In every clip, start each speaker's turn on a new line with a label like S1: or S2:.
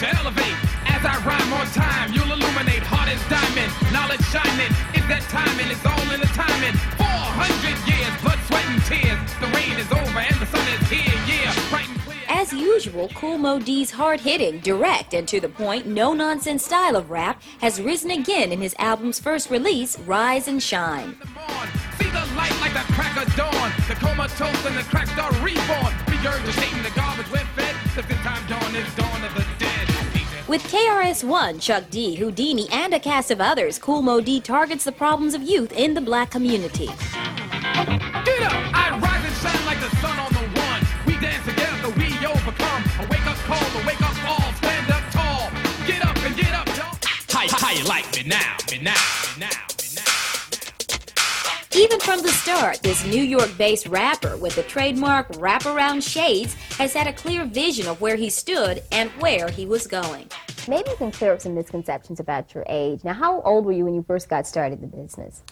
S1: to elevate. As I rhyme on time, you'll illuminate. Is diamond, knowledge shining. It's that timing, it's all in the timing. 400 years, blood, sweat, and tears. The rain is over and the sun is here, yeah. Bright and clear.
S2: As usual, Kool Moe Dee's hard hitting, direct, and to the point, no nonsense style of rap has risen again in his album's first release, Rise and Shine.
S1: See the light like the crack of dawn. The comatose and the cracked are reborn. Regurgitating the garbage we're fed. The fifth time dawn is dawn of the.
S2: With KRS-One, Chuck D, Whodini, and a cast of others, Kool Moe Dee targets the problems of youth in the black community.
S1: Get up! I rise and shine like the sun on the one. We dance together, we overcome. A wake up call, a wake up all. Stand up tall. Get up and get up, y'all. How, how you like me now? Me now? Me now? Me now?
S2: Even from the start, this New York-based rapper with the trademark wraparound shades has had a clear vision of where he stood and where he was going.
S3: Maybe you can clear up some misconceptions about your age. Now, how old were you when you first got started in the business?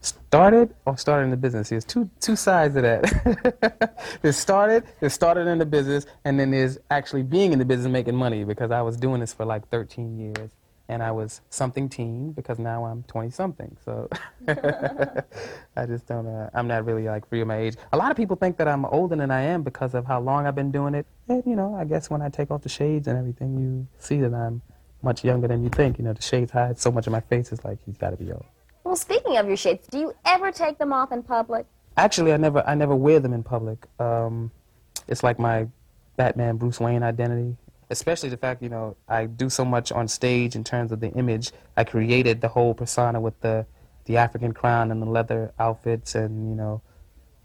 S4: Started or started in the business? There's two two sides of that. there's started, there's started in the business, and then there's actually being in the business making money because I was doing this for like 13 years, and I was something teen because now I'm 20 something. So I just don't. Uh, I'm not really like free of my age. A lot of people think that I'm older than I am because of how long I've been doing it. And you know, I guess when I take off the shades and everything, you see that I'm much younger than you think. You know, the shades hide so much of my face. It's like he's got to be old.
S3: Well, speaking of your shades, do you ever take them off in public?
S4: Actually, I never, I never wear them in public. Um, it's like my Batman Bruce Wayne identity. Especially the fact, you know, I do so much on stage in terms of the image. I created the whole persona with the, the African crown and the leather outfits and, you know,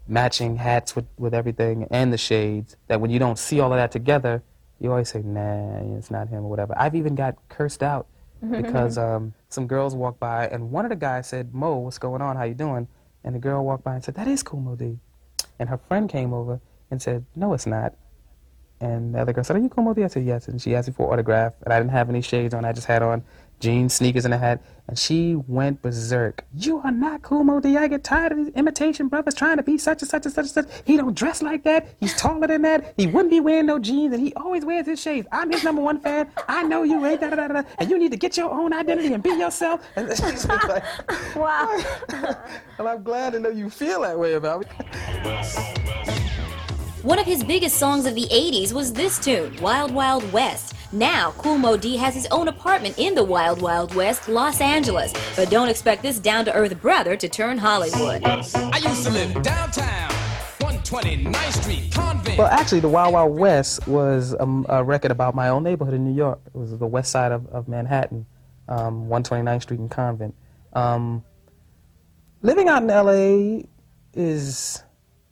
S4: matching hats with, with everything and the shades. That when you don't see all of that together, you always say, nah, it's not him or whatever. I've even got cursed out because um, some girls walked by and one of the guys said, Moe, what's going on? How you doing? And the girl walked by and said, that is Kool, Moe Dee. And her friend came over and said, no, it's not. And the other girl said, are you Kool, Moe Dee? I said, yes. And she asked me for an autograph. And I didn't have any shades on. I just had on jeans, sneakers, and a hat. And she went berserk. You are not Kool, Moe Dee. I get tired of these imitation brothers trying to be such and such and such and such. He don't dress like that. He's taller than that. He wouldn't be wearing no jeans. And he always wears his shades. I'm his number one fan. I know you eh, ain't da da da da. And you need to get your own identity and be yourself. And she's like,
S3: Wow.
S4: and I'm glad to know you feel that way about me.
S2: One of his biggest songs of the 80s was this tune, Wild Wild West. Now, Kool Moe Dee has his own apartment in the Wild Wild West, Los Angeles. But don't expect this down to earth brother to turn Hollywood.
S1: I used to live downtown, 129th Street, Convent.
S4: Well, actually, the Wild Wild West was um, a record about my own neighborhood in New York. It was the west side of, of Manhattan, um, 129th Street and Convent. Um, living out in LA is,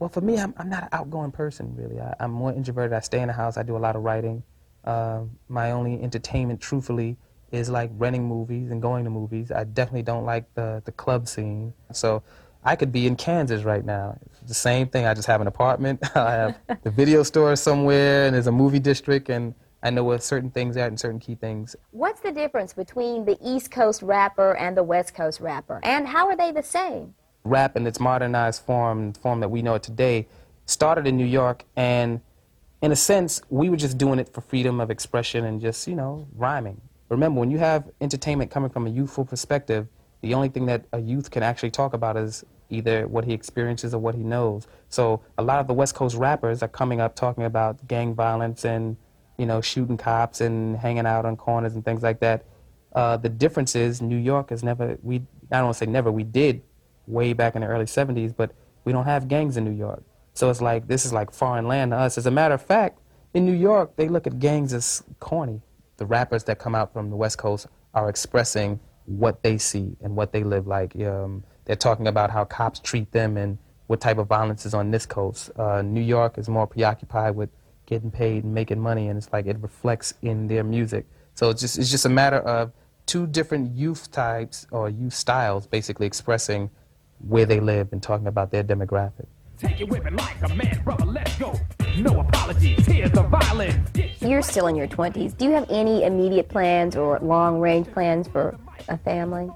S4: well, for me, I'm, I'm not an outgoing person, really. I, I'm more introverted. I stay in the house, I do a lot of writing. Uh, my only entertainment, truthfully, is like renting movies and going to movies. I definitely don't like the, the club scene. So I could be in Kansas right now. It's the same thing. I just have an apartment. I have the video store somewhere, and there's a movie district, and I know where certain things are and certain key things.
S3: What's the difference between the East Coast rapper and the West Coast rapper? And how are they the same?
S4: Rap in its modernized form, the form that we know it today, started in New York, and in a sense, we were just doing it for freedom of expression and just, you know, rhyming. Remember, when you have entertainment coming from a youthful perspective, the only thing that a youth can actually talk about is either what he experiences or what he knows. So a lot of the West Coast rappers are coming up talking about gang violence and, you know, shooting cops and hanging out on corners and things like that. Uh, the difference is New York has never, we, I don't want to say never, we did way back in the early 70s, but we don't have gangs in New York. So it's like, this is like foreign land to us. As a matter of fact, in New York, they look at gangs as corny. The rappers that come out from the West Coast are expressing what they see and what they live like. Um, they're talking about how cops treat them and what type of violence is on this coast. Uh, New York is more preoccupied with getting paid and making money, and it's like it reflects in their music. So it's just it's just a matter of two different youth types or youth styles, basically expressing where they live and talking about their demographic.
S1: Take it with me like a man, brother, let's go. No apologies, here's the violin.
S3: You're still in your 20s. Do you have any immediate plans or long range plans for a family?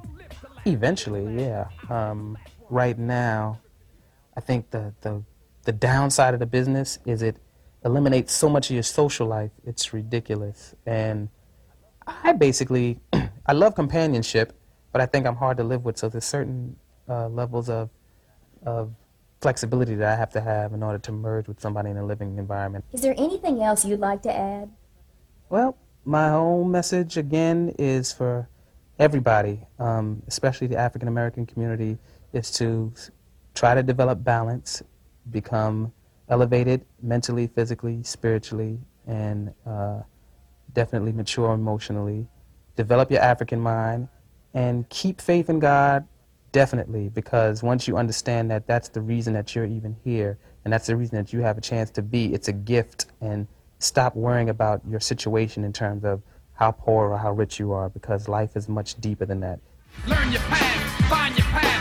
S4: Eventually, yeah. Um, right now, I think the, the the downside of the business is it eliminates so much of your social life. It's ridiculous, and I basically, I love companionship, but I think I'm hard to live with. So there's certain uh, levels of of flexibility that I have to have in order to merge with somebody in a living environment.
S3: Is there anything else you'd like to add?
S4: Well, my whole message again is for everybody, um, especially the African American community, is to try to develop balance, become elevated mentally, physically, spiritually, and uh, definitely mature emotionally. Develop your African mind and keep faith in God, definitely, because once you understand that that's the reason that you're even here and that's the reason that you have a chance to be, it's a gift. And stop worrying about your situation in terms of how poor or how rich you are because life is much deeper than that.
S1: Learn your path, find your path.